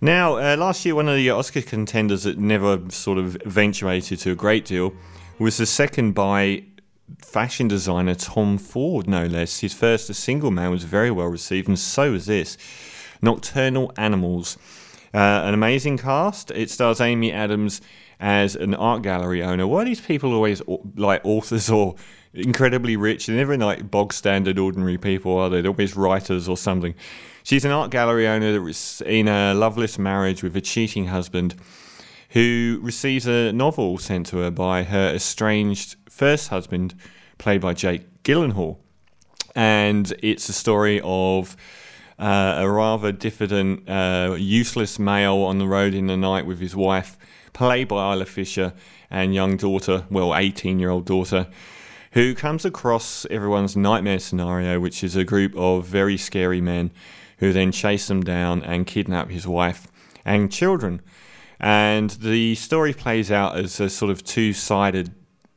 Now, uh, last year, one of the Oscar contenders that never sort of eventuated to a great deal was the second by fashion designer Tom Ford, no less. His first, A Single Man, was very well received, and so was this Nocturnal Animals. Uh, an amazing cast. It stars Amy Adams as an art gallery owner. Why are these people always like authors or incredibly rich? They're never like bog standard ordinary people, are they? They're always writers or something. She's an art gallery owner that was in a loveless marriage with a cheating husband who receives a novel sent to her by her estranged first husband, played by Jake Gyllenhaal. And it's a story of uh, a rather diffident, uh, useless male on the road in the night with his wife, played by Isla Fisher, and young daughter, well, 18 year old daughter, who comes across everyone's nightmare scenario, which is a group of very scary men who then chase him down and kidnap his wife and children. And the story plays out as a sort of two sided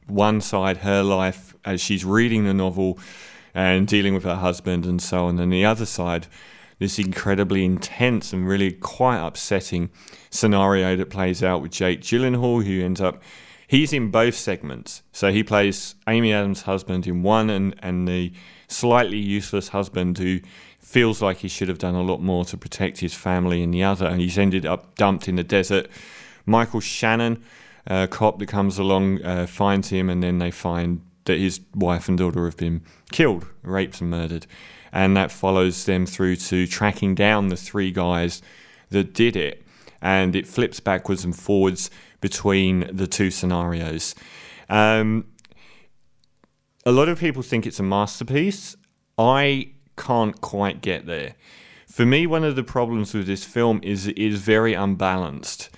one side, her life as she's reading the novel and dealing with her husband and so on, and the other side, this incredibly intense and really quite upsetting scenario that plays out with Jake Gyllenhaal, who ends up he's in both segments. So he plays Amy Adams' husband in one and, and the slightly useless husband who feels like he should have done a lot more to protect his family in the other, and he's ended up dumped in the desert. Michael Shannon, a cop that comes along, uh, finds him, and then they find that his wife and daughter have been killed, raped, and murdered. And that follows them through to tracking down the three guys that did it. And it flips backwards and forwards between the two scenarios. Um, a lot of people think it's a masterpiece. I can't quite get there. For me, one of the problems with this film is it is very unbalanced.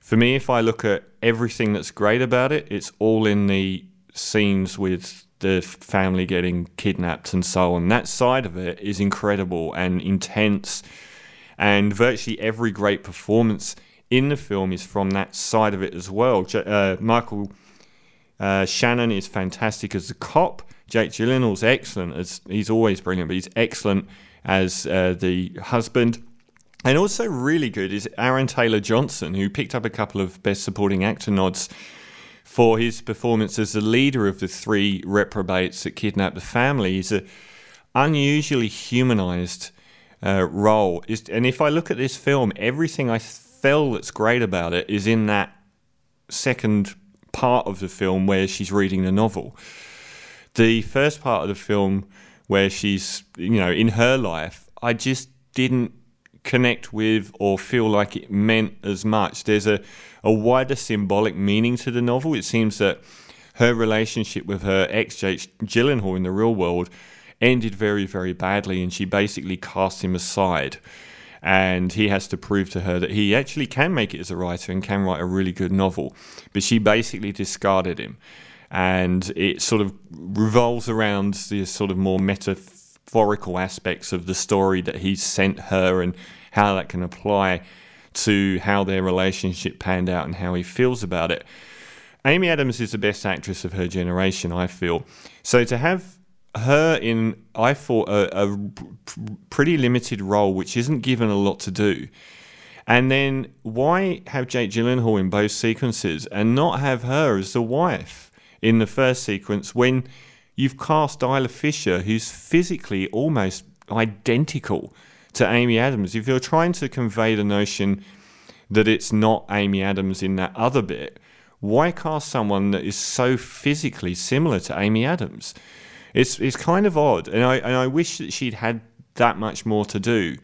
For me, if I look at everything that's great about it, it's all in the scenes with the family getting kidnapped and so on. That side of it is incredible and intense, and virtually every great performance in the film is from that side of it as well. Uh, Michael uh, Shannon is fantastic as the cop. Jake Gyllenhaal's excellent as he's always brilliant, but he's excellent as uh, the husband. And also really good is Aaron Taylor Johnson, who picked up a couple of Best Supporting Actor nods for his performance as the leader of the three reprobates that kidnapped the family. He's a unusually humanized uh, role. Is and if I look at this film, everything I feel that's great about it is in that second part of the film where she's reading the novel. The first part of the film where she's you know in her life i just didn't connect with or feel like it meant as much. There's a, a wider symbolic meaning to the novel. It seems that her relationship with her ex Jake Gyllenhaal in the real world ended very very badly and she basically cast him aside and he has to prove to her that he actually can make it as a writer and can write a really good novel but she basically discarded him and it sort of revolves around the sort of more metaphorical aspects of the story that he's sent her and how that can apply to how their relationship panned out and how he feels about it. Amy Adams is the best actress of her generation, I feel. So to have her in, I thought, a, a pretty limited role, which isn't given a lot to do. And then why have Jake Gyllenhaal in both sequences and not have her as the wife? in the first sequence when you've cast Isla Fisher, who's physically almost identical to Amy Adams. If you're trying to convey the notion that it's not Amy Adams in that other bit, why cast someone that is so physically similar to Amy Adams? It's it's kind of odd, and I and I wish that she'd had that much more to do,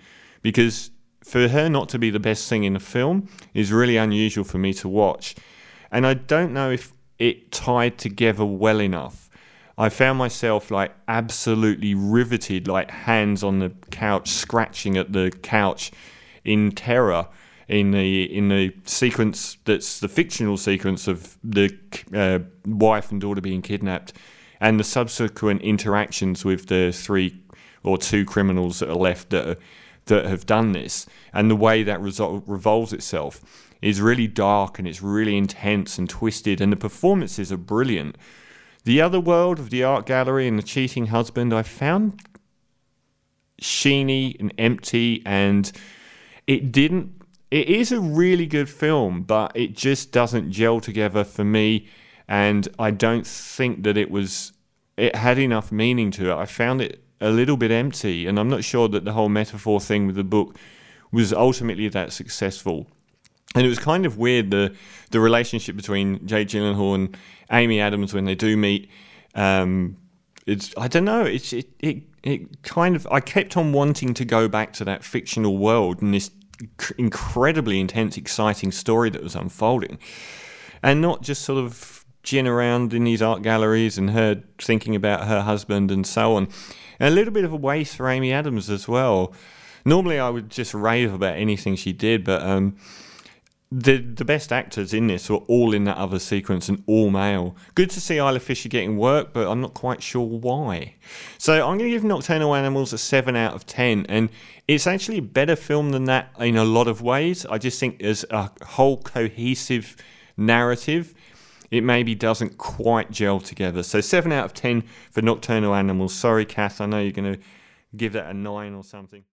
because for her not to be the best thing in the film is really unusual for me to watch, and I don't know if it tied together well enough. I found myself like absolutely riveted, like hands on the couch, scratching at the couch in terror in the in the sequence that's the fictional sequence of the uh, wife and daughter being kidnapped, and the subsequent interactions with the three or two criminals that are left that that have done this, and the way that resol- revolves itself is really dark and it's really intense and twisted, and the performances are brilliant. The other world of the art gallery and the cheating husband, I found sheeny and empty, and it didn't it is a really good film, but it just doesn't gel together for me. And I don't think that it was, it had enough meaning to it. I found it a little bit empty, and I'm not sure that the whole metaphor thing with the book was ultimately that successful. And it was kind of weird the the relationship between Jake Gyllenhaal and Amy Adams when they do meet. Um, it's I don't know. It's it, it it kind of I kept on wanting to go back to that fictional world and this incredibly intense, exciting story that was unfolding, and not just sort of gin around in these art galleries and her thinking about her husband and so on. And a little bit of a waste for Amy Adams as well. Normally, I would just rave about anything she did, but um, the the best actors in this were all in that other sequence and all male. Good to see Isla Fisher getting work, but I'm not quite sure why. So I'm going to give Nocturnal Animals a seven out of ten, and it's actually a better film than that in a lot of ways. I just think as a whole cohesive narrative, it maybe doesn't quite gel together. So seven out of ten for Nocturnal Animals. Sorry, Kath, I know you're going to give that a nine or something.